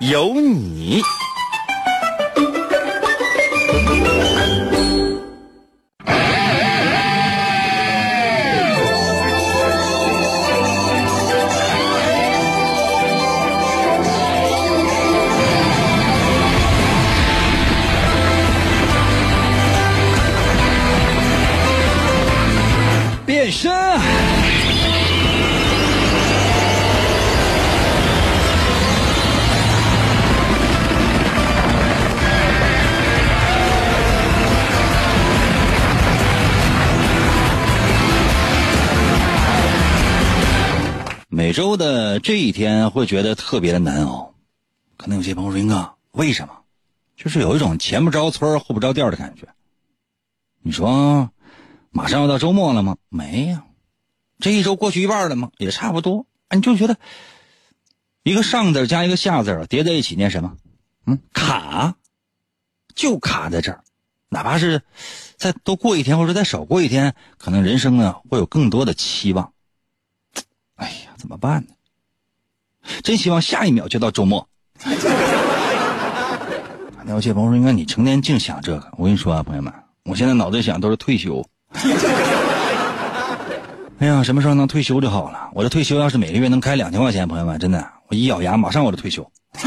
有你。周的这一天会觉得特别的难熬，可能有些朋友说：“英哥，为什么？就是有一种前不着村后不着店的感觉。”你说，马上要到周末了吗？没呀，这一周过去一半了吗？也差不多。你就觉得一个上字加一个下字叠在一起念什么？嗯，卡，就卡在这儿。哪怕是再多过一天，或者再少过一天，可能人生呢会有更多的期望。哎呀，怎么办呢？真希望下一秒就到周末。那有些朋友说：“应该你成天净想这个。”我跟你说啊，朋友们，我现在脑子里想都是退休。哎呀，什么时候能退休就好了。我这退休要是每个月能开两千块钱，朋友们，真的，我一咬牙马上我就退休。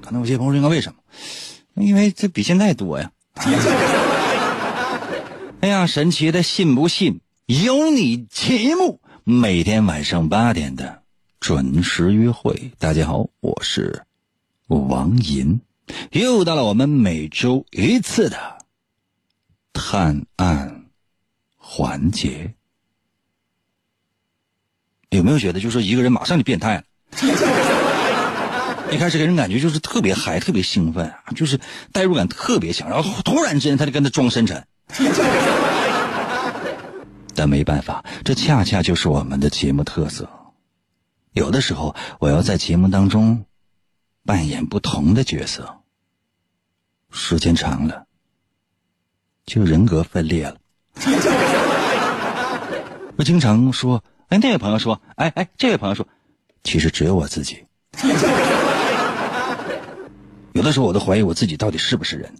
可能有些朋友：“应该为什么？因为这比现在多呀。”哎呀，神奇的，信不信？有你节目，每天晚上八点的准时约会。大家好，我是王银，又到了我们每周一次的探案环节。有没有觉得，就是一个人马上就变态了？一开始给人感觉就是特别嗨、特别兴奋啊，就是代入感特别强，然后突然之间他就跟他装深沉。但没办法，这恰恰就是我们的节目特色。有的时候，我要在节目当中扮演不同的角色，时间长了，就人格分裂了。我经常说：“哎，那位朋友说，哎哎，这位朋友说，其实只有我自己。”有的时候，我都怀疑我自己到底是不是人，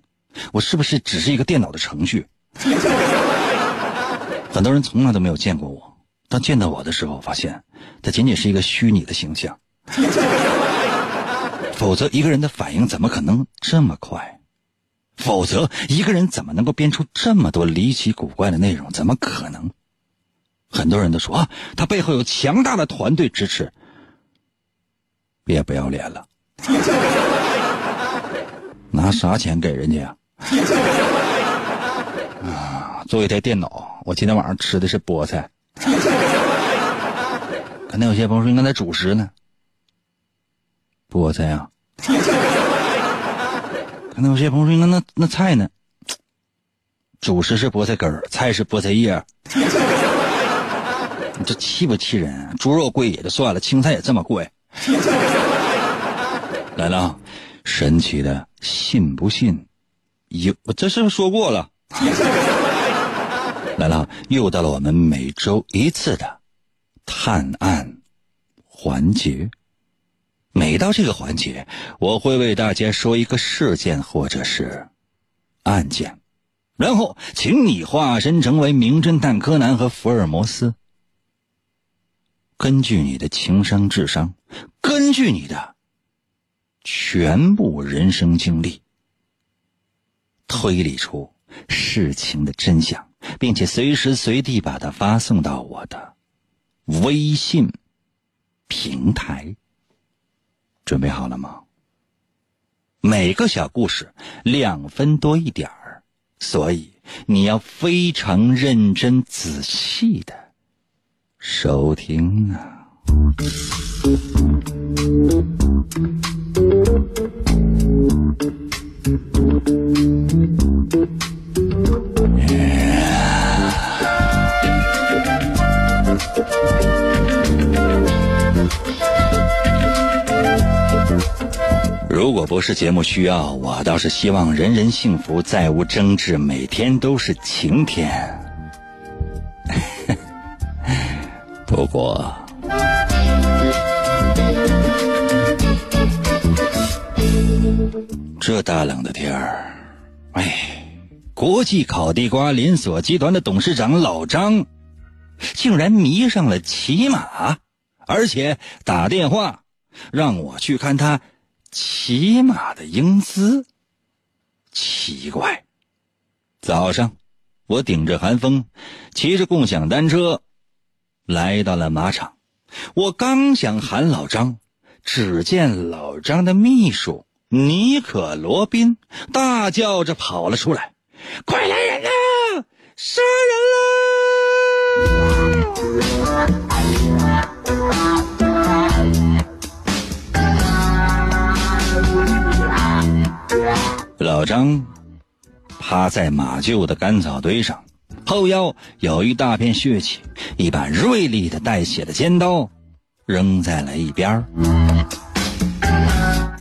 我是不是只是一个电脑的程序？很多人从来都没有见过我，当见到我的时候，发现他仅仅是一个虚拟的形象。否则，一个人的反应怎么可能这么快？否则，一个人怎么能够编出这么多离奇古怪的内容？怎么可能？很多人都说啊，他背后有强大的团队支持。别不要脸了，拿啥钱给人家呀？啊，做一台电脑，我今天晚上吃的是菠菜。可能有些朋友说，应该在主食呢。菠菜啊。可能有些朋友说，应该那那菜呢？主食是菠菜根儿，菜是菠菜叶。你这气不气人？猪肉贵也就算了，青菜也这么贵。来了，啊，神奇的，信不信？有，我这是说过了。来了，又到了我们每周一次的探案环节。每到这个环节，我会为大家说一个事件或者是案件，然后请你化身成为名侦探柯南和福尔摩斯，根据你的情商、智商，根据你的全部人生经历，推理出事情的真相，并且随时随地把它发送到我的微信平台。准备好了吗？每个小故事两分多一点儿所以你要非常认真仔细的收听啊。如果不是节目需要，我倒是希望人人幸福，再无争执，每天都是晴天。不过，这大冷的天儿，哎，国际烤地瓜连锁集团的董事长老张。竟然迷上了骑马，而且打电话让我去看他。骑马的英姿，奇怪。早上，我顶着寒风，骑着共享单车，来到了马场。我刚想喊老张，只见老张的秘书尼可罗宾大叫着跑了出来：“快来人啊！杀人！”老张趴在马厩的干草堆上，后腰有一大片血迹，一把锐利的带血的尖刀扔在了一边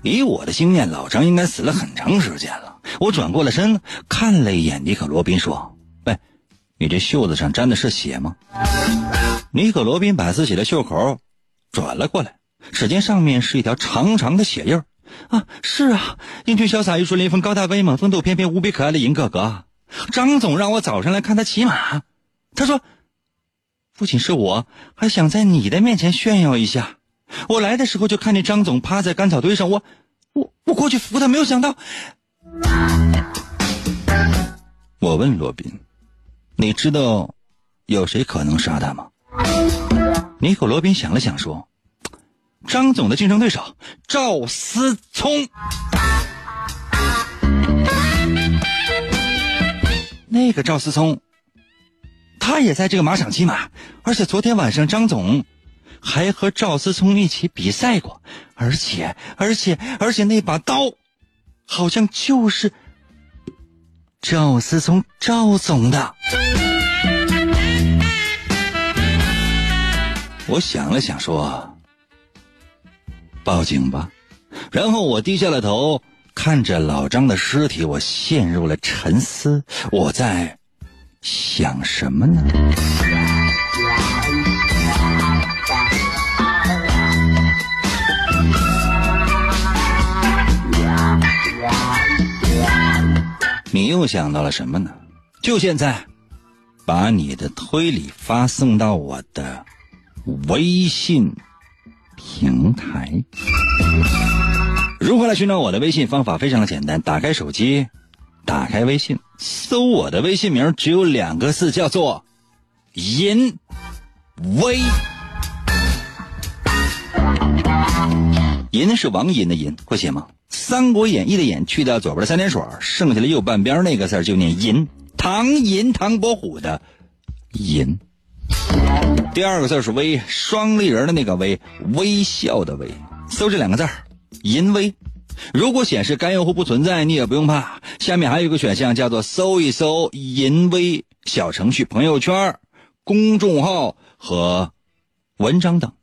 以我的经验，老张应该死了很长时间了。我转过了身，看了一眼尼可罗宾，说：“，你这袖子上沾的是血吗？”尼可罗宾把自己的袖口转了过来，只见上面是一条长长的血印。啊，是啊，英俊潇洒、玉树临风、高大威猛、风度翩翩、无比可爱的银哥哥，张总让我早上来看他骑马。他说，不仅是我，还想在你的面前炫耀一下。我来的时候就看见张总趴在干草堆上，我，我，我过去扶他，没有想到。我问罗宾，你知道有谁可能杀他吗？尼可罗宾想了想说。张总的竞争对手赵思聪，那个赵思聪，他也在这个马场骑马，而且昨天晚上张总还和赵思聪一起比赛过，而且而且而且那把刀，好像就是赵思聪赵总的。我想了想说。报警吧！然后我低下了头，看着老张的尸体，我陷入了沉思。我在想什么呢？你又想到了什么呢？就现在，把你的推理发送到我的微信。平台如何来寻找我的微信？方法非常的简单，打开手机，打开微信，搜我的微信名，只有两个字，叫做“淫微”。银是王银的银，会写吗？《三国演义》的演去掉左边的三点水，剩下的右半边那个字就念淫。唐寅，唐伯虎的银。第二个字是微，双立人的那个微，微笑的微。搜这两个字儿，淫微。如果显示该用户不存在，你也不用怕。下面还有一个选项叫做搜一搜淫微小程序、朋友圈、公众号和文章等。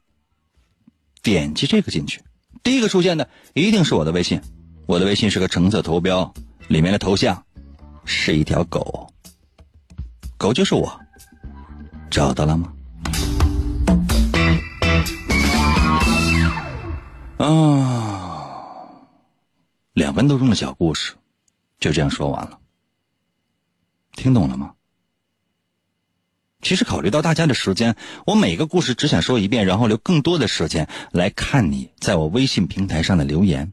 点击这个进去，第一个出现的一定是我的微信。我的微信是个橙色图标，里面的头像是一条狗，狗就是我。找到了吗？啊，两分多钟的小故事，就这样说完了。听懂了吗？其实考虑到大家的时间，我每个故事只想说一遍，然后留更多的时间来看你在我微信平台上的留言，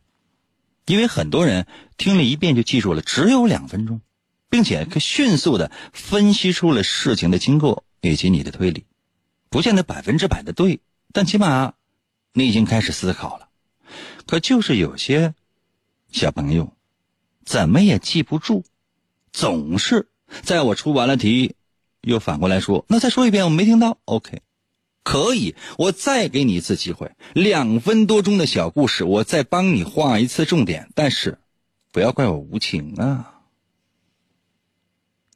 因为很多人听了一遍就记住了，只有两分钟，并且可迅速的分析出了事情的经过。以及你的推理，不见得百分之百的对，但起码你已经开始思考了。可就是有些小朋友怎么也记不住，总是在我出完了题，又反过来说：“那再说一遍，我没听到。”OK，可以，我再给你一次机会，两分多钟的小故事，我再帮你画一次重点。但是不要怪我无情啊，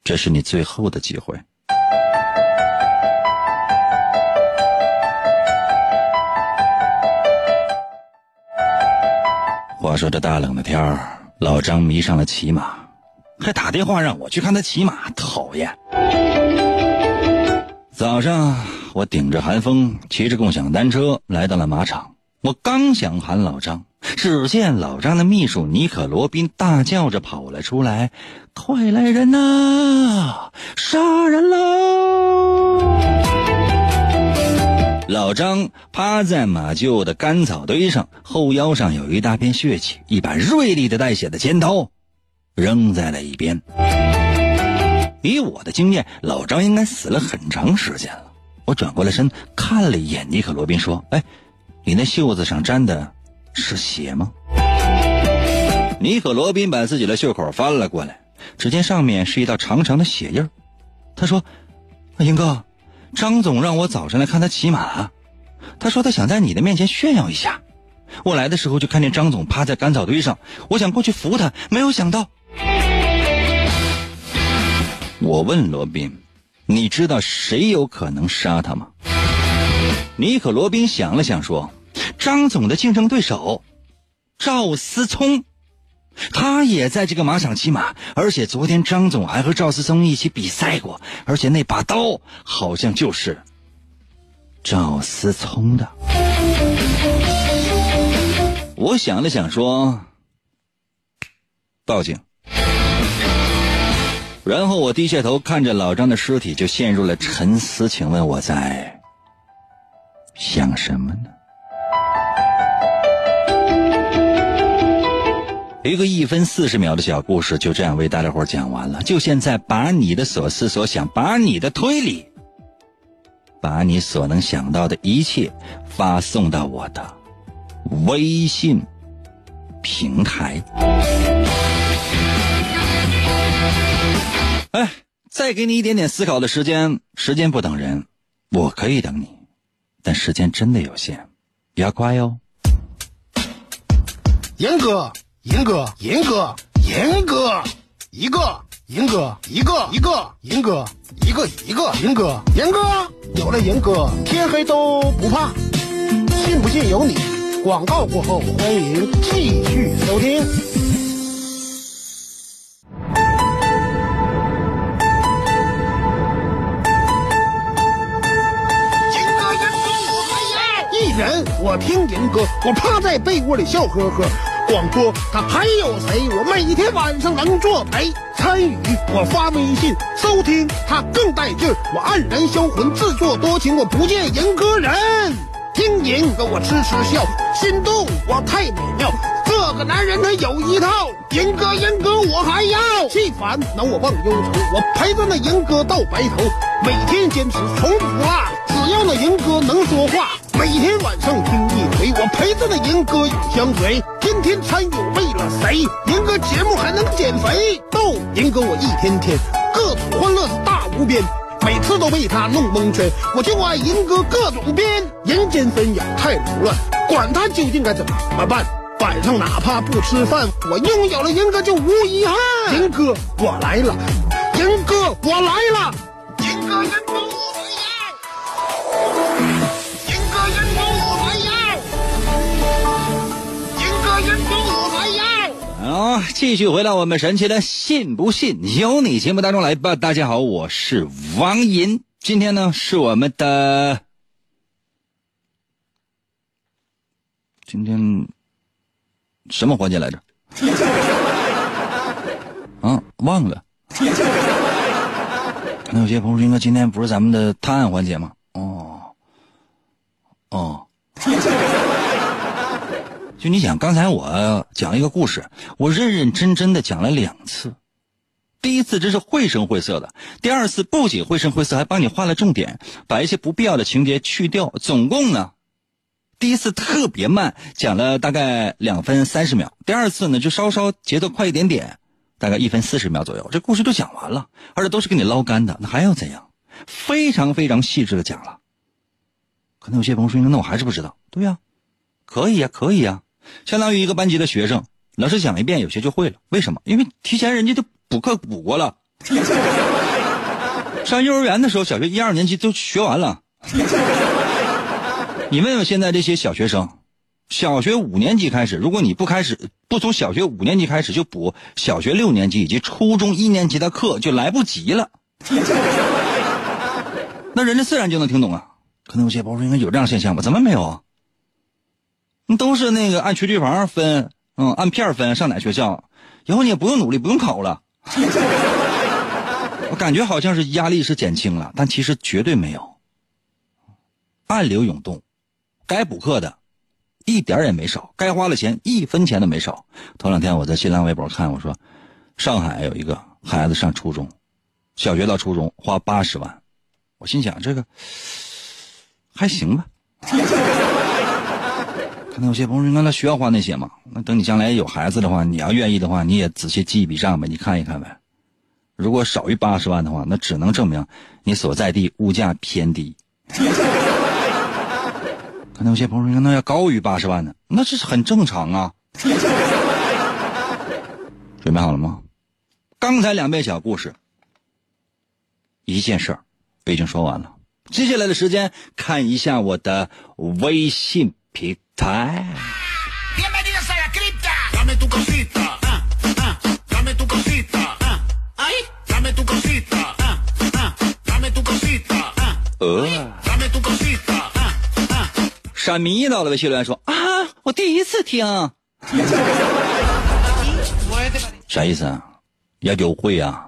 这是你最后的机会。话说这大冷的天儿，老张迷上了骑马，还打电话让我去看他骑马，讨厌。早上我顶着寒风，骑着共享单车来到了马场。我刚想喊老张，只见老张的秘书尼可罗宾大叫着跑了出来：“快来人呐！杀人喽！”老张趴在马厩的干草堆上，后腰上有一大片血迹，一把锐利的带血的尖刀扔在了一边。以我的经验，老张应该死了很长时间了。我转过了身，看了一眼尼可罗宾，说：“哎。”你那袖子上沾的是血吗？尼可罗宾把自己的袖口翻了过来，只见上面是一道长长的血印他说：“英哥，张总让我早上来看他骑马，他说他想在你的面前炫耀一下。我来的时候就看见张总趴在干草堆上，我想过去扶他，没有想到。”我问罗宾：“你知道谁有可能杀他吗？”尼可罗宾想了想说：“张总的竞争对手，赵思聪，他也在这个马场骑马，而且昨天张总还和赵思聪一起比赛过，而且那把刀好像就是赵思聪的。”我想了想说：“报警。”然后我低下头看着老张的尸体，就陷入了沉思。请问我在？想什么呢？一个一分四十秒的小故事就这样为大家伙讲完了。就现在，把你的所思所想，把你的推理，把你所能想到的一切发送到我的微信平台。哎，再给你一点点思考的时间，时间不等人，我可以等你。但时间真的有限，要乖哦！严哥，严哥，严哥，严哥，一个，严哥，一个，一个，严哥，一个，一个，严哥，严哥，有了严哥，天黑都不怕，信不信由你。广告过后，欢迎继续收听。我听银哥，我趴在被窝里笑呵呵。广播他还有谁？我每天晚上能作陪参与，我发微信收听他更带劲儿。我黯然销魂，自作多情，我不见银哥人。听银哥我痴痴笑，心动我太美妙。这个男人他有一套，银哥银哥我还要。气烦恼我忘忧愁，我陪着那银哥到白头，每天坚持从不落。只要那银哥能说话。每天晚上听一回，我陪着那银哥永相随。天天参与为了谁？银哥节目还能减肥？逗银哥我一天天各种欢乐大无边，每次都被他弄蒙圈。我就爱银哥各种编，人间纷扰太凌乱，管他究竟该怎么办。晚上哪怕不吃饭，我拥有了银哥就无遗憾。银哥我来了，银哥我来了，银哥银哥。好，继续回到我们神奇的“信不信由你”节目当中来吧。大家好，我是王银，今天呢是我们的今天什么环节来着？啊，忘了。那有些朋友说：“应该今天不是咱们的探案环节吗？”哦，就你想，刚才我讲了一个故事，我认认真真的讲了两次。第一次真是绘声绘色的，第二次不仅绘声绘色，还帮你画了重点，把一些不必要的情节去掉。总共呢，第一次特别慢，讲了大概两分三十秒；第二次呢就稍稍节奏快一点点，大概一分四十秒左右，这故事就讲完了，而且都是给你捞干的。那还要怎样？非常非常细致的讲了。可能有些朋友说：“那我还是不知道。”对呀，可以呀，可以呀。相当于一个班级的学生，老师讲一遍，有些就会了。为什么？因为提前人家就补课补过了。上幼儿园的时候，小学一二年级都学完了。你问问现在这些小学生，小学五年级开始，如果你不开始不从小学五年级开始就补小学六年级以及初中一年级的课，就来不及了。那人家自然就能听懂啊。可能有些朋友说应该有这样现象吧？怎么没有啊？你都是那个按学区房分，嗯，按片分上哪学校，以后你也不用努力，不用考了。我感觉好像是压力是减轻了，但其实绝对没有。暗流涌动，该补课的，一点也没少；该花的钱，一分钱都没少。头两天我在新浪微博看，我说，上海有一个孩子上初中，小学到初中花八十万，我心想这个还行吧。可能有些朋友说，那需要花那些吗？那等你将来有孩子的话，你要愿意的话，你也仔细记一笔账呗，你看一看呗。如果少于八十万的话，那只能证明你所在地物价偏低。可能有些朋友说，那要高于八十万呢？那这是很正常啊。准备好了吗？刚才两遍小故事，一件事儿，我已经说完了。接下来的时间，看一下我的微信平台。呃，闪迷到了微信留言说啊，我第一次听，啥意思啊？要优惠啊？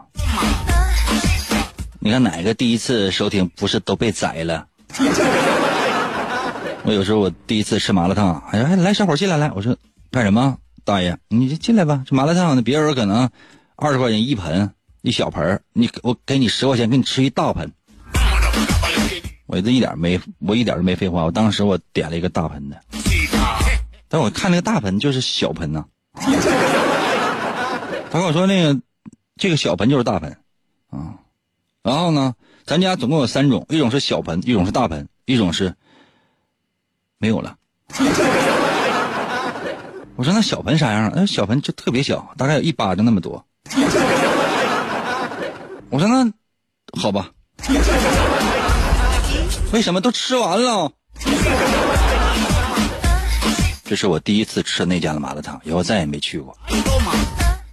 你看哪个第一次收听不是都被宰了？我有时候我第一次吃麻辣烫，哎呀，来小伙进来来，我说干什么？大爷，你就进来吧。这麻辣烫，别人可能二十块钱一盆，一小盆你我给你十块钱，给你吃一大盆。我这一点没，我一点都没废话。我当时我点了一个大盆的，但我看那个大盆就是小盆呐。他跟我说那个这个小盆就是大盆啊。然后呢，咱家总共有三种，一种是小盆，一种是大盆，一种是没有了。我说那小盆啥样？那小盆就特别小，大概有一巴掌那么多。我说那好吧。为什么都吃完了？这是我第一次吃那家的麻辣烫，以后再也没去过。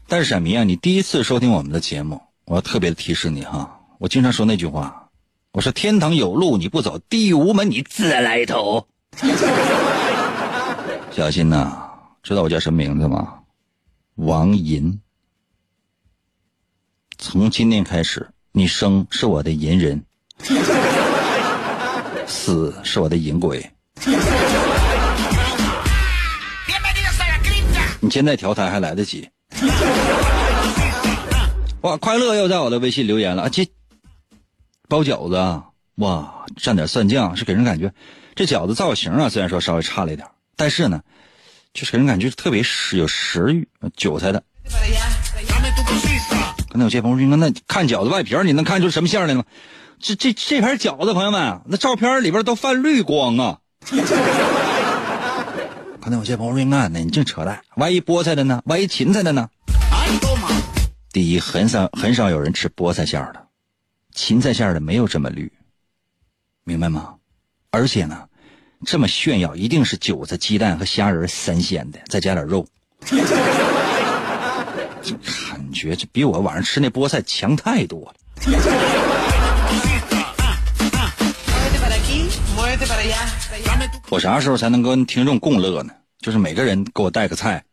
但是闪迷啊，你第一次收听我们的节目，我要特别的提示你哈，我经常说那句话，我说天堂有路你不走，地狱无门你自来投。小心呐，知道我叫什么名字吗？王银。从今天开始，你生是我的银人。死是我的银鬼。你现在调台还来得及。哇，快乐又在我的微信留言了啊！这包饺子啊，哇，蘸点蒜酱是给人感觉，这饺子造型啊，虽然说稍微差了一点，但是呢，就是给人感觉特别食有食欲，韭菜的。刚才有些朋友说，那看饺子外皮，你能看出什么馅来吗？这这这盘饺子，朋友们，那照片里边都泛绿光啊！刚才有些朋友说：“那，你净扯淡，万一菠菜的呢？万一芹菜的呢？”第一，很少很少有人吃菠菜馅的，芹菜馅的没有这么绿，明白吗？而且呢，这么炫耀，一定是韭菜、鸡蛋和虾仁三鲜的，再加点肉，感觉这比我晚上吃那菠菜强太多了。我啥时候才能跟听众共乐呢？就是每个人给我带个菜。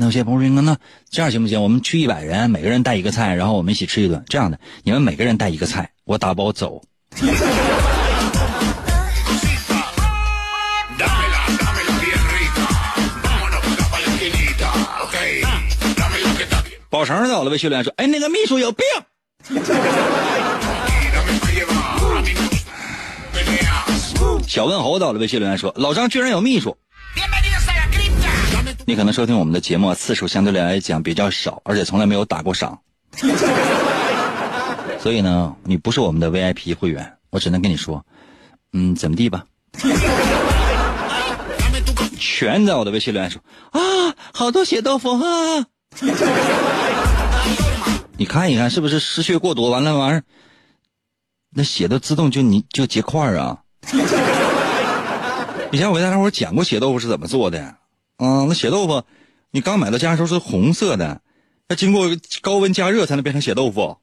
那有些朋友说：“那这样行不行？我们去一百人，每个人带一个菜，然后我们一起吃一顿。这样的，你们每个人带一个菜，我打包走。”宝成到了，微信留言说：“哎，那个秘书有病。”小问猴到了，微信留言说：“老张居然有秘书。”你可能收听我们的节目次数相对来讲比较少，而且从来没有打过赏，所以呢，你不是我们的 VIP 会员，我只能跟你说，嗯，怎么地吧？全在我的微信留言说啊，好多血豆腐啊！你看一看是不是失血过多？完了玩意儿，那血都自动就你就结块啊！以前我给大家伙讲过血豆腐是怎么做的。嗯，那血豆腐，你刚买到家的时候是红色的，要经过高温加热才能变成血豆腐。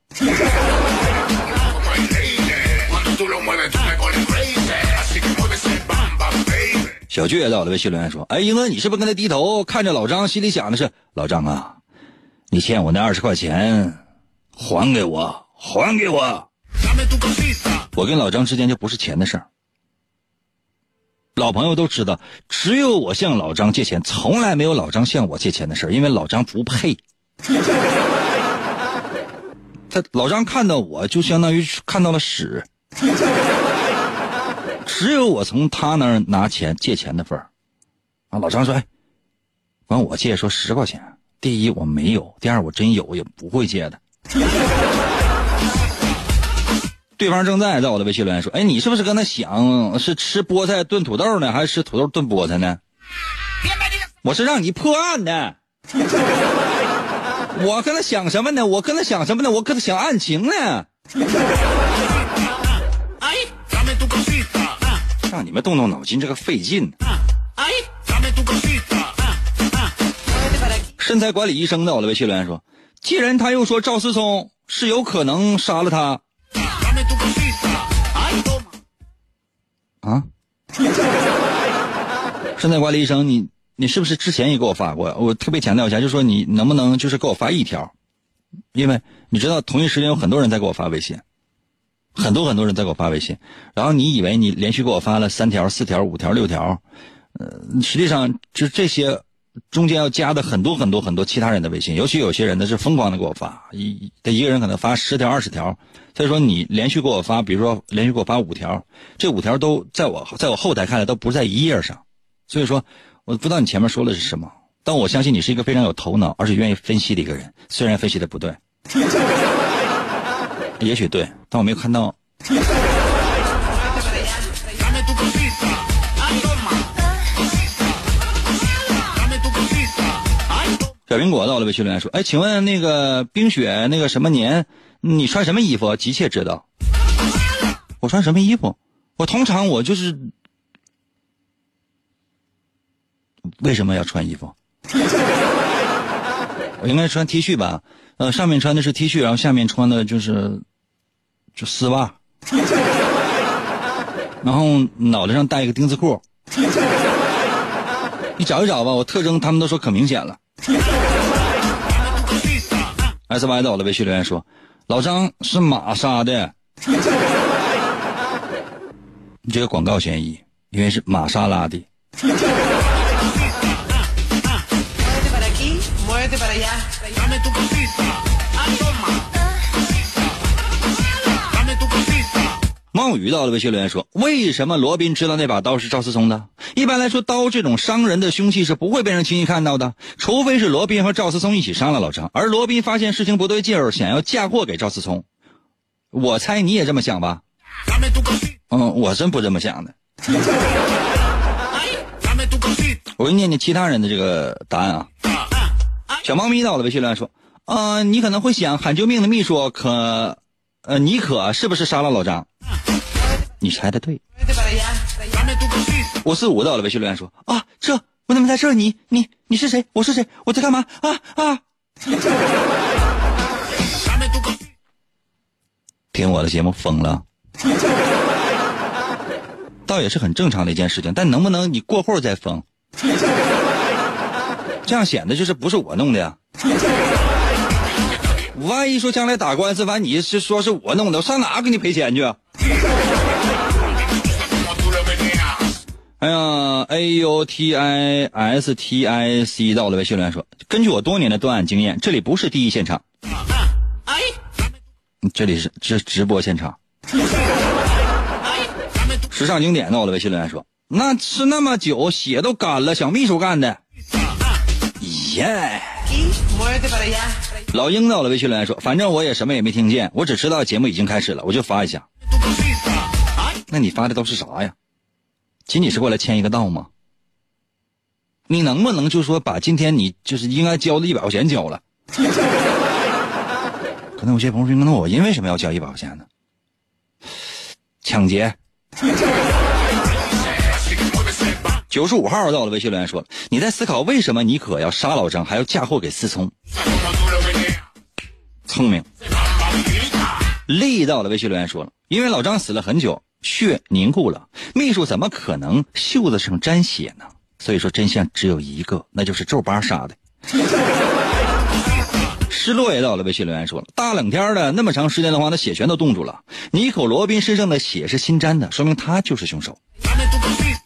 小倔在我的微信留言说：“哎，英哥，你是不是跟他低头看着老张，心里想的是老张啊，你欠我那二十块钱，还给我，还给我。我跟老张之间就不是钱的事儿，老朋友都知道，只有我向老张借钱，从来没有老张向我借钱的事，因为老张不配。他老张看到我就相当于看到了屎。”只有我从他那儿拿钱借钱的份儿，啊，老张说：“哎，管我借说十块钱。第一我没有，第二我真有也不会借的。”对方正在在我的微信留言说：“哎，你是不是跟他想是吃菠菜炖土豆呢，还是吃土豆炖菠菜呢？”我是让你破案的。我跟他想什么呢？我跟他想什么呢？我跟他想案情呢。让你们动动脑筋，这个费劲。身材管理医生在我的微信留言说：“既然他又说赵思聪是有可能杀了他，啊？身材管理医生，你你是不是之前也给我发过？我特别强调一下，就说你能不能就是给我发一条，因为你知道同一时间有很多人在给我发微信。”很多很多人在给我发微信，然后你以为你连续给我发了三条、四条、五条、六条，呃，实际上就这些中间要加的很多很多很多其他人的微信，尤其有些人呢是疯狂的给我发，一他一个人可能发十条、二十条，所以说你连续给我发，比如说连续给我发五条，这五条都在我在我后台看来都不在一页上，所以说我不知道你前面说的是什么，但我相信你是一个非常有头脑而且愿意分析的一个人，虽然分析的不对。也许对，但我没有看到。小苹果到了，微信留言说：“哎，请问那个冰雪那个什么年，你穿什么衣服？急切知道。我穿什么衣服？我通常我就是为什么要穿衣服？我应该穿 T 恤吧？呃，上面穿的是 T 恤，然后下面穿的就是。”就丝袜，然后脑袋上戴一个钉子裤，你找一找吧。我特征他们都说可明显了。S Y 到了微信留言说：“老张是玛莎的。”你这个广告嫌疑，因为是玛莎拉蒂。冒雨到了微信留言说：“为什么罗宾知道那把刀是赵思聪的？一般来说，刀这种伤人的凶器是不会被人轻易看到的，除非是罗宾和赵思聪一起伤了老张。而罗宾发现事情不对劲儿，想要嫁祸给赵思聪。我猜你也这么想吧？嗯，我真不这么想的。我给你念念其他人的这个答案啊。小猫咪到了微信留言说：啊，你可能会想喊救命的秘书可。”呃，你可是不是杀了老张？你猜的对。我是五到了，微信留言说啊，这我怎么在这？你你你是谁？我是谁？我在干嘛？啊啊！听我的节目疯了，倒也是很正常的一件事情。但能不能你过后再疯？这样显得就是不是我弄的呀。万一说将来打官司，完你是说是我弄的，我上哪给你赔钱去？哎呀，A U T I S T I C 到了微信留言说，根据我多年的断案经验，这里不是第一现场，这里是这直播现场。时尚经典到了微信留言说，那吃那么久，血都干了，小秘书干的。耶。老鹰到了，微信留言说：“反正我也什么也没听见，我只知道节目已经开始了，我就发一下。那你发的都是啥呀？仅仅是过来签一个到吗？你能不能就说把今天你就是应该交的一百块钱交了？可能有些朋友说，那我因为什么要交一百块钱呢？抢劫。”九十五号到了，微信留言说，你在思考为什么你可要杀老张，还要嫁祸给思聪？聪明。力到了，微信留言说了，因为老张死了很久，血凝固了，秘书怎么可能袖子上沾血呢？所以说真相只有一个，那就是皱巴杀的。失落也到了，微信留言说了，大冷天的那么长时间的话，那血全都冻住了。尼可罗宾身上的血是新沾的，说明他就是凶手。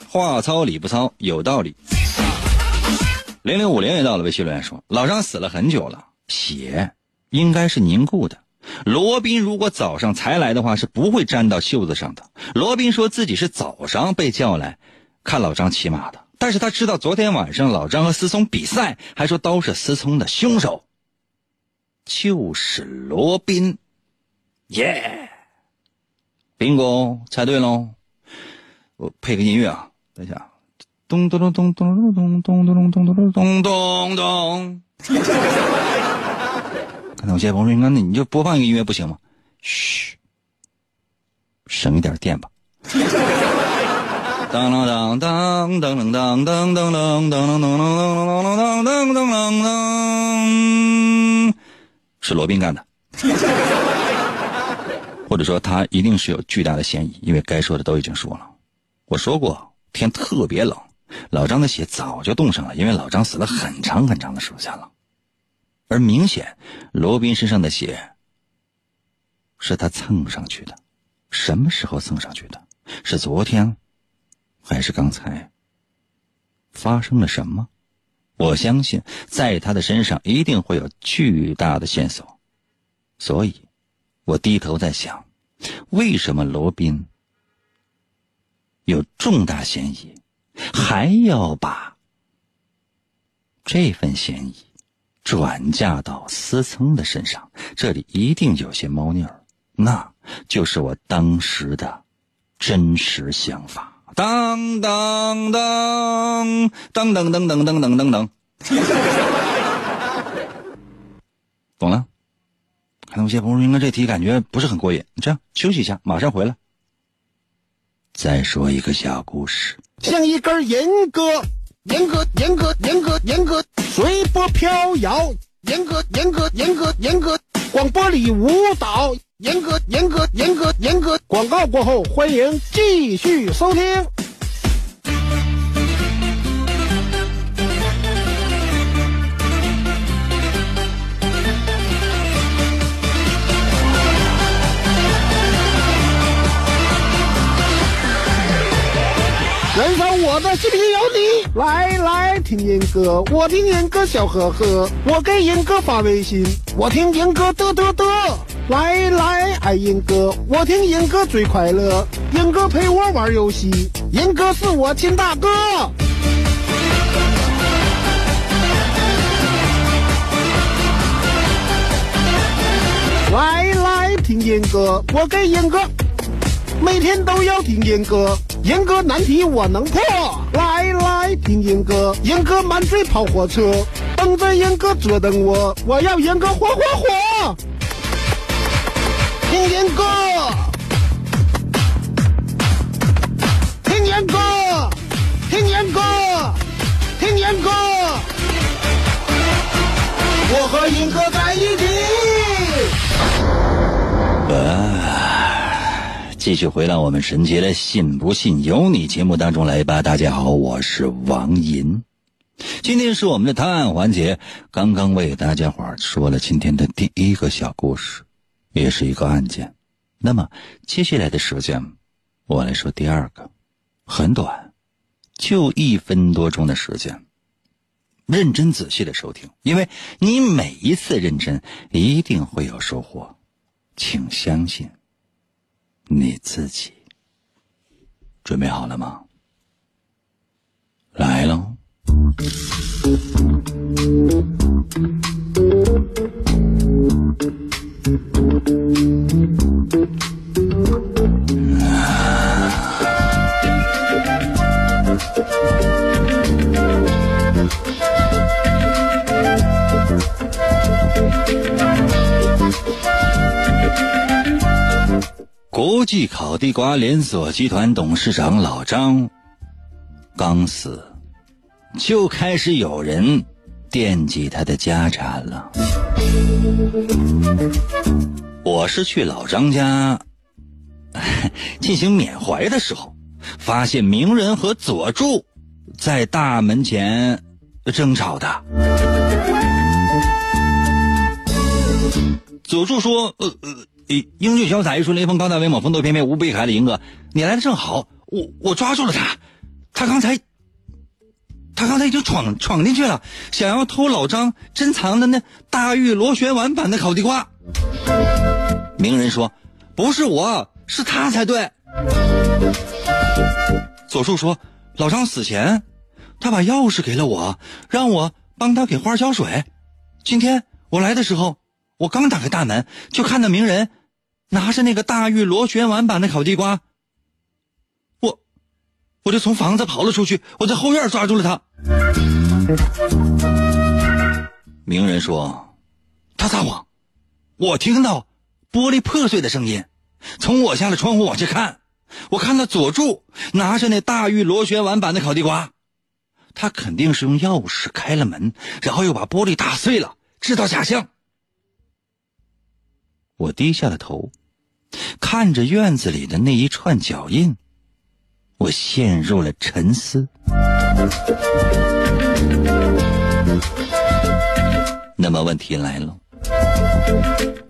话糙理不糙，有道理。零零五零也到了，微信留言说，老张死了很久了，血应该是凝固的。罗宾如果早上才来的话，是不会粘到袖子上的。罗宾说自己是早上被叫来看老张骑马的。但是他知道昨天晚上老张和思聪比赛，还说都是思聪的凶手，就是罗宾，耶！宾果猜对喽！我配个音乐啊，等一下，咚咚咚咚咚咚咚咚咚咚咚咚咚咚。看到我说：“那你就播放一个音乐不行吗？”嘘，省一点电吧。当当当当当当当当当当当当当当当当当，是罗宾干的，或者说他一定是有巨大的嫌疑，因为该说的都已经说了。我说过天特别冷，老张的血早就冻上了，因为老张死了很长很长的时间了，而明显罗宾身上的血是他蹭上去的，什么时候蹭上去的？是昨天。还是刚才发生了什么？我相信在他的身上一定会有巨大的线索，所以，我低头在想，为什么罗宾有重大嫌疑，还要把这份嫌疑转嫁到思聪的身上？这里一定有些猫腻儿，那就是我当时的真实想法。当当当当当当当当当当当，懂了？看到有些朋友应该这题感觉不是很过瘾，这样休息一下，马上回来。再说一个小故事，像一根严歌，严歌，严歌，严歌，严歌，随波飘摇，严格，严格，严格，严格，广播里舞蹈。严格，严格，严格，严格。广告过后，欢迎继续收听。燃烧我的视频有你，来来听严哥，我听严哥笑呵呵，我给严哥发微信，我听严哥嘚嘚嘚。来来，爱英哥，我听英哥最快乐。英哥陪我玩游戏，英哥是我亲大哥。来来听英哥，我给英哥每天都要听英哥，严哥难题我能破。来来听严哥，严哥满嘴跑火车，等着严哥折腾我，我要严哥火火火。听严哥，听严哥，听严哥，听严哥，我和严哥在一起。呃，继续回到我们神奇的“信不信由你”节目当中来吧。大家好，我是王银，今天是我们的探案环节。刚刚为大家伙说了今天的第一个小故事。也是一个案件，那么接下来的时间，我来说第二个，很短，就一分多钟的时间。认真仔细的收听，因为你每一次认真，一定会有收获，请相信你自己。准备好了吗？来喽！国际烤地瓜连锁集团董事长老张刚死，就开始有人惦记他的家产了。我是去老张家进行缅怀的时候，发现名人和佐助在大门前争吵的。佐助说：“呃呃，英俊潇洒，一顺雷锋，高大威猛，风度翩翩，无比可爱的银哥，你来的正好，我我抓住了他，他刚才，他刚才已经闯闯进去了，想要偷老张珍藏的那大玉螺旋丸版的烤地瓜。”名人说：“不是我，是他才对。”佐助说：“老张死前，他把钥匙给了我，让我帮他给花浇水。今天我来的时候。”我刚打开大门，就看到鸣人拿着那个大玉螺旋丸版的烤地瓜，我我就从房子跑了出去，我在后院抓住了他。鸣人说：“他撒谎，我听到玻璃破碎的声音，从我家的窗户往下看，我看到佐助拿着那大玉螺旋丸版的烤地瓜，他肯定是用钥匙开了门，然后又把玻璃打碎了，制造假象。”我低下了头，看着院子里的那一串脚印，我陷入了沉思。那么问题来了，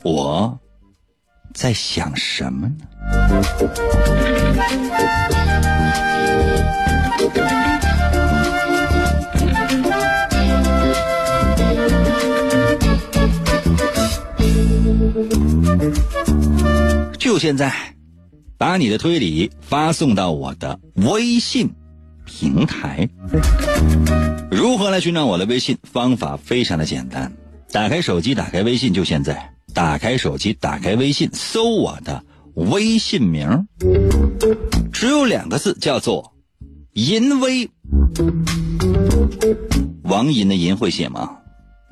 我在想什么呢？就现在，把你的推理发送到我的微信平台。如何来寻找我的微信？方法非常的简单，打开手机，打开微信，就现在。打开手机，打开微信，搜我的微信名，只有两个字，叫做“淫威”。王银的银会写吗？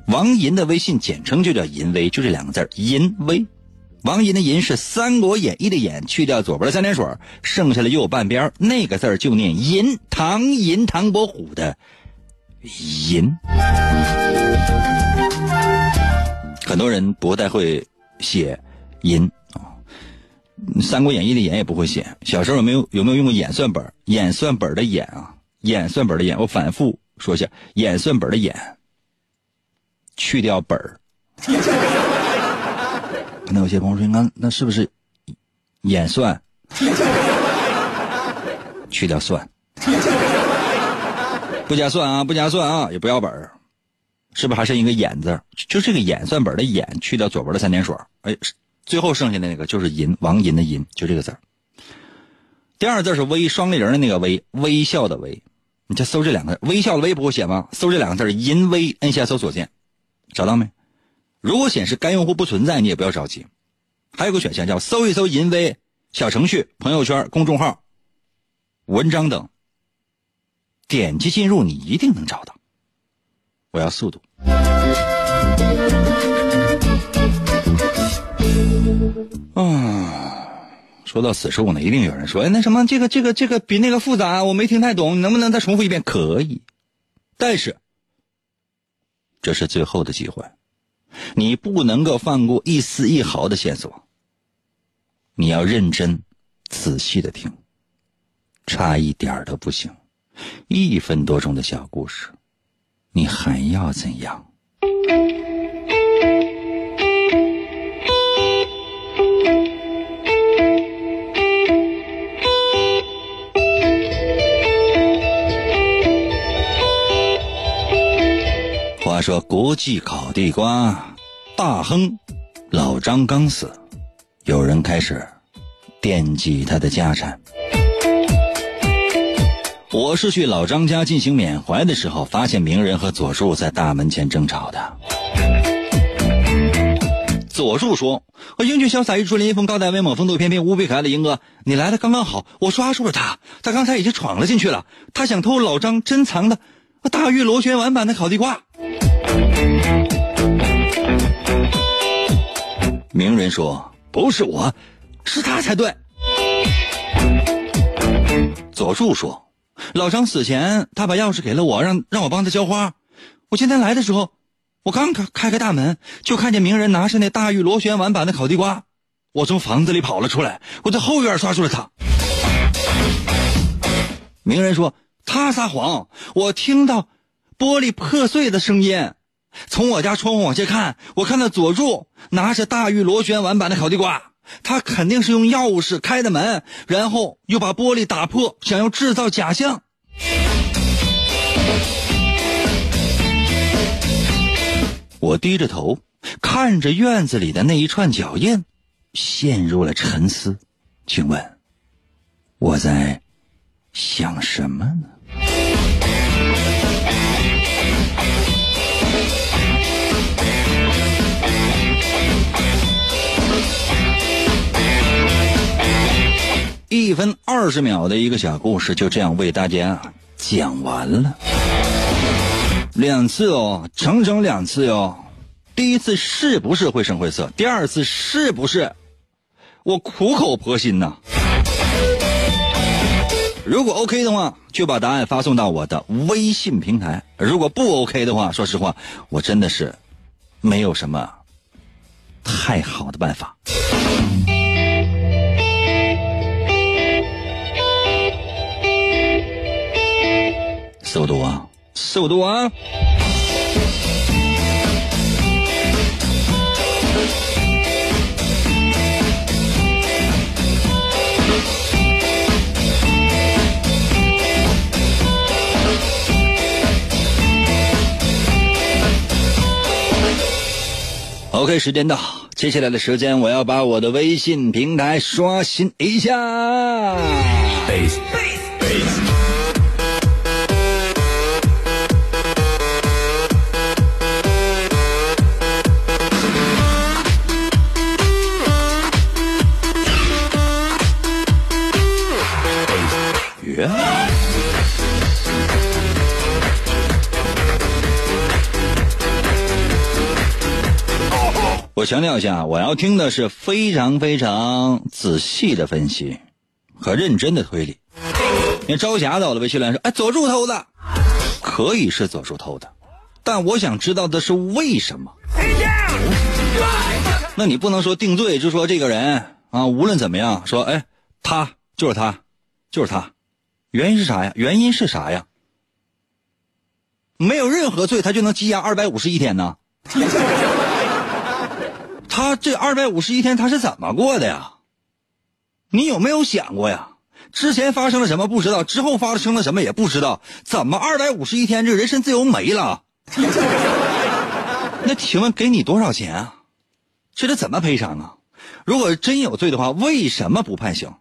王银的微信简称就叫“淫威”，就这两个字淫威”。王银的银是《三国演义》的演，去掉左边的三点水，剩下的右半边那个字就念银。唐银，唐伯虎的银。很多人不太会写银啊，《三国演义》的演也不会写。小时候有没有有没有用过演算本？演算本的演啊，演算本的演，我反复说一下，演算本的演，去掉本儿。那有些朋友说：“那那是不是演算？去掉算，不加算啊，不加算啊，也不要本儿，是不是还剩一个演字？就这个演算本的演，去掉左边的三点水，哎，最后剩下的那个就是银，王银的银，就这个字第二字是微，双立人的那个微，微笑的微。你就搜这两个微笑的微不会写吗？搜这两个字银微，摁下搜索键，找到没？如果显示该用户不存在，你也不要着急，还有个选项叫搜一搜淫威小程序、朋友圈、公众号、文章等，点击进入，你一定能找到。我要速度。啊，说到此处呢，一定有人说：“哎，那什么，这个、这个、这个比那个复杂，我没听太懂，能不能再重复一遍？”可以，但是这是最后的机会。你不能够放过一丝一毫的线索，你要认真、仔细的听，差一点儿都不行。一分多钟的小故事，你还要怎样？他说国际烤地瓜大亨老张刚死，有人开始惦记他的家产。我是去老张家进行缅怀的时候，发现名人和佐助在大门前争吵的。佐助说：“我英俊潇洒、玉树临风、高大威猛、风度翩翩、无比可爱的英哥，你来的刚刚好，我抓住了他，他刚才已经闯了进去了，他想偷老张珍藏的大玉螺旋丸版的烤地瓜。”名人说：“不是我，是他才对。”佐助说：“老张死前他把钥匙给了我，让让我帮他浇花。我今天来的时候，我刚开开开大门，就看见名人拿着那大玉螺旋丸版的烤地瓜。我从房子里跑了出来，我在后院抓住了他。名人说他撒谎，我听到玻璃破碎的声音。从我家窗户往下看，我看到佐助拿着大玉螺旋丸版的烤地瓜，他肯定是用钥匙开的门，然后又把玻璃打破，想要制造假象。我低着头看着院子里的那一串脚印，陷入了沉思。请问，我在想什么呢？一分二十秒的一个小故事，就这样为大家讲完了。两次哦，整整两次哟。第一次是不是绘声绘色？第二次是不是我苦口婆心呐？如果 OK 的话，就把答案发送到我的微信平台；如果不 OK 的话，说实话，我真的是没有什么太好的办法。速度啊，速度啊！OK，时间到，接下来的时间我要把我的微信平台刷新一下。我强调一下，我要听的是非常非常仔细的分析和认真的推理。你朝霞到了，微信来说：“哎，佐助偷的，可以是佐助偷的，但我想知道的是为什么。”那你不能说定罪，就说这个人啊，无论怎么样，说哎，他就是他，就是他，原因是啥呀？原因是啥呀？没有任何罪，他就能羁押二百五十一天呢？他这二百五十一天他是怎么过的呀？你有没有想过呀？之前发生了什么不知道，之后发生了什么也不知道，怎么二百五十一天这人身自由没了？那请问给你多少钱啊？这得怎么赔偿啊？如果真有罪的话，为什么不判刑？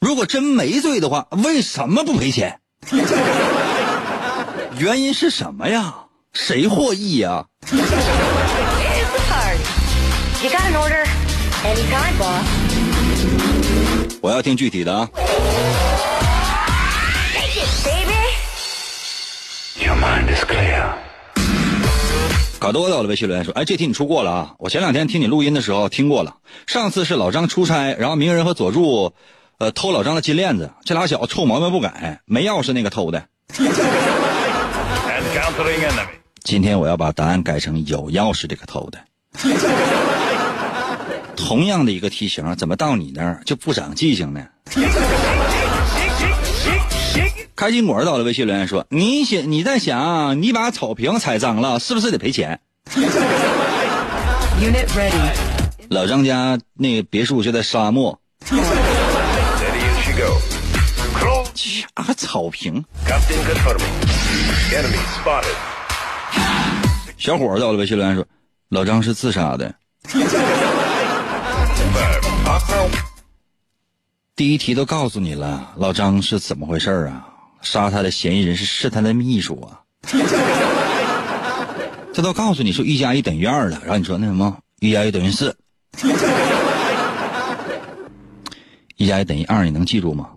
如果真没罪的话，为什么不赔钱？原因是什么呀？谁获益呀？我要听具体的啊。搞多到了，微信留言说：“哎，这题你出过了啊！我前两天听你录音的时候听过了。上次是老张出差，然后鸣人和佐助，呃，偷老张的金链子。这俩小子臭毛病不改，没钥匙那个偷的。今天我要把答案改成有钥匙这个偷的。同样的一个题型，怎么到你那儿就不长记性呢？” 开心果到了，微信留言说：“你想你在想，你把草坪踩脏了，是不是得赔钱？”老张家那个别墅就在沙漠。啊，草坪。小伙到了，微信留言说：“老张是自杀的。”第一题都告诉你了，老张是怎么回事啊？杀他的嫌疑人是是他的秘书啊，这都告诉你说一加一等于二了，然后你说那什么一加一等于四，一加一等于二，你能记住吗？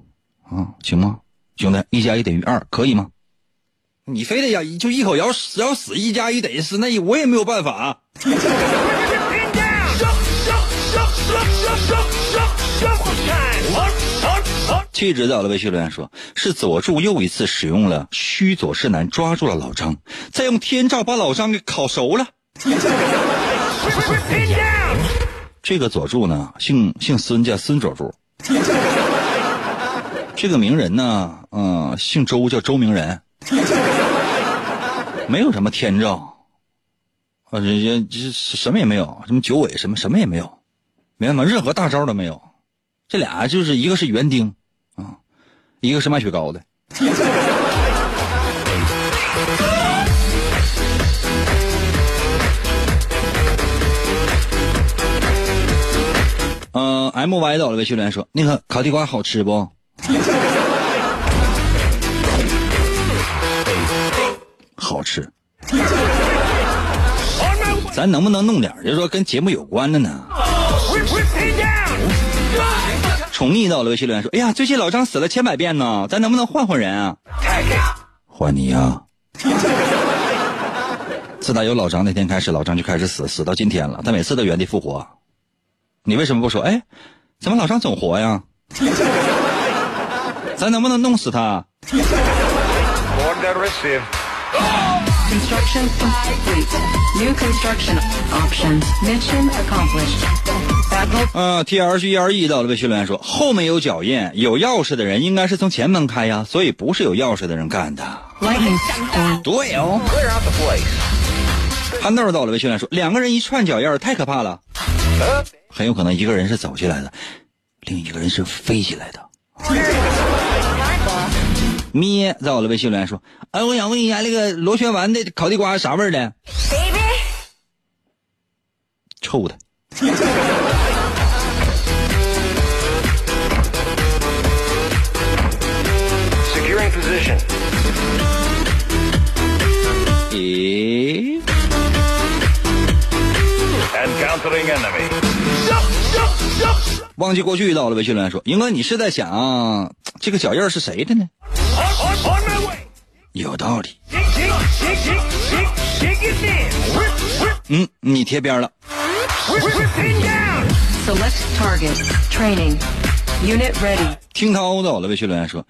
啊，行吗，兄弟？一加一等于二，可以吗？你非得要就一口咬死咬死一加一等于四，那我也没有办法。气质在我的微信留言说，是佐助又一次使用了虚左势男抓住了老张，再用天照把老张给烤熟了。这个佐助呢，姓姓孙，叫孙佐助。这个名人呢，嗯，姓周，叫周明人。没有什么天照，啊，人家这什么也没有，什么九尾什么什么也没有，明白吗？任何大招都没有。这俩就是一个是园丁，一个是卖雪糕的。嗯，M Y 到了微信留言说：“那个烤地瓜好吃不？”好吃。咱能不能弄点就是说跟节目有关的呢？宠溺到了微信留言说：“哎呀，最近老张死了千百遍呢，咱能不能换换人啊？”换你啊！自打有老张那天开始，老张就开始死，死到今天了，他每次都原地复活。你为什么不说？哎，怎么老张总活呀？咱能不能弄死他？嗯，T R G E R E 到了微信留言说，后面有脚印，有钥匙的人应该是从前门开呀，所以不是有钥匙的人干的。对哦。憨豆到了微信留言说，两个人一串脚印太可怕了。很有可能一个人是走进来的，另一个人是飞起来的。咩在我的微信留言说：“哎，我想问一下，那个螺旋丸的烤地瓜啥味儿的？臭的。咦？忘记过去到了，微信留言说：“英哥，你是在想这个脚印是谁的呢？”有道理。嗯，你贴边了。听涛叨了，微信留言说：“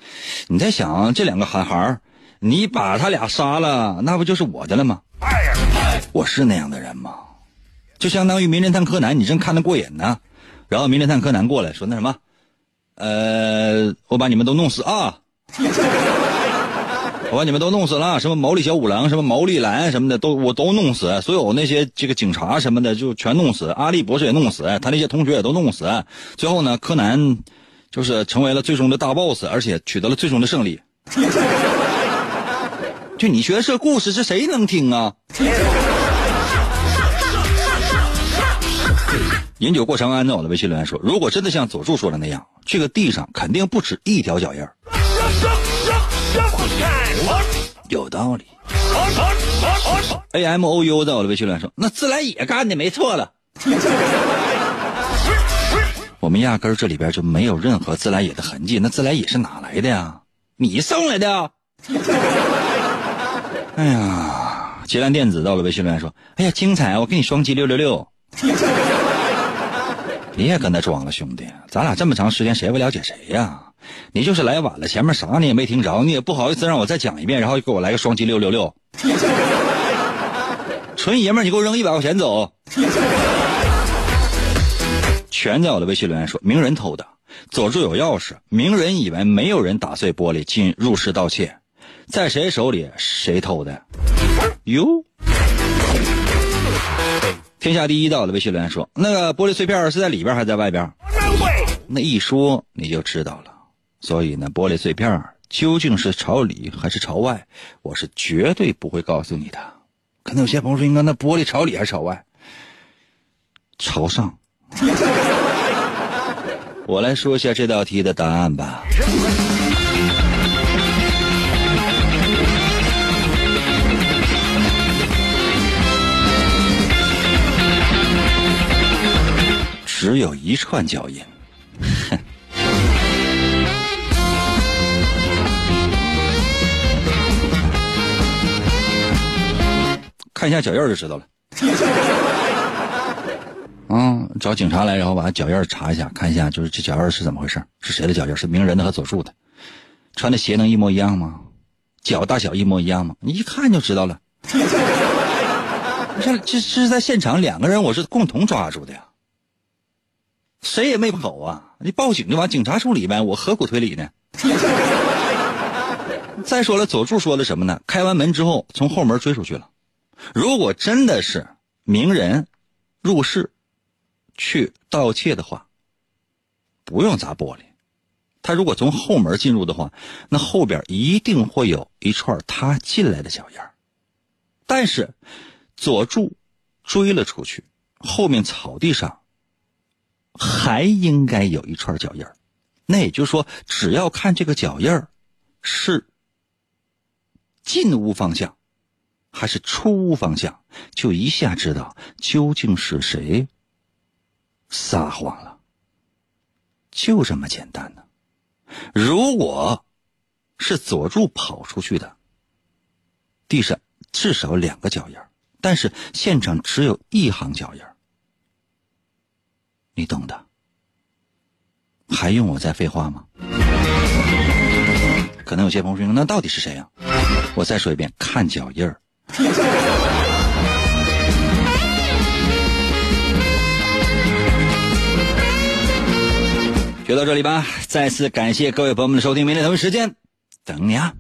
你在想这两个憨孩儿，你把他俩杀了，那不就是我的了吗？我是那样的人吗？”就相当于名侦探柯南，你正看得过瘾呢，然后名侦探柯南过来说：“那什么，呃，我把你们都弄死啊！我把你们都弄死了，什么毛利小五郎，什么毛利兰什么的，都我都弄死，所有那些这个警察什么的就全弄死，阿笠博士也弄死，他那些同学也都弄死。最后呢，柯南就是成为了最终的大 boss，而且取得了最终的胜利。就你觉得这故事是谁能听啊？” 饮酒过长安在我的微信留言说：“如果真的像佐助说的那样，这个地上肯定不止一条脚印有道理。A M O U 在我的微信留言说：“那自来也干的没错了。我们压根儿这里边就没有任何自来也的痕迹，那自来也是哪来的呀？你送来的？哎呀，捷兰电子到了微信留言说：哎呀，精彩！我给你双击六六六。”你也跟他装了，兄弟，咱俩这么长时间，谁不了解谁呀？你就是来晚了，前面啥你也没听着，你也不好意思让我再讲一遍，然后给我来个双击六六六。纯爷们儿，你给我扔一百块钱走。全在我的微信留言说，名人偷的，佐助有钥匙，名人以为没有人打碎玻璃进入室盗窃，在谁手里谁偷的？哟。天下第一道的微信留言说：“那个玻璃碎片是在里边还是在外边？”那一说你就知道了。所以呢，玻璃碎片究竟是朝里还是朝外，我是绝对不会告诉你的。可能有些朋友说：“应该那玻璃朝里还是朝外？”朝上。我来说一下这道题的答案吧。只有一串脚印，哼！看一下脚印就知道了。啊，找警察来，然后把脚印查一下，看一下，就是这脚印是怎么回事，是谁的脚印？是鸣人的和佐助的？穿的鞋能一模一样吗？脚大小一模一样吗？你一看就知道了。这这是在现场两个人，我是共同抓住的呀，谁也没跑啊！你报警就完，警察处理呗，我何苦推理呢？再说了，佐助说的什么呢？开完门之后从后门追出去了。如果真的是鸣人入室去盗窃的话，不用砸玻璃。他如果从后门进入的话，那后边一定会有一串他进来的脚印但是佐助追了出去，后面草地上还应该有一串脚印那也就是说，只要看这个脚印是。进屋方向，还是出屋方向，就一下知道究竟是谁撒谎了。就这么简单呢。如果是佐助跑出去的，地上至少两个脚印但是现场只有一行脚印你懂的。还用我再废话吗？可能有些朋友说：“那到底是谁呀？”我再说一遍，看脚印儿。就到这里吧，再次感谢各位朋友们的收听，明天同一时间等你啊。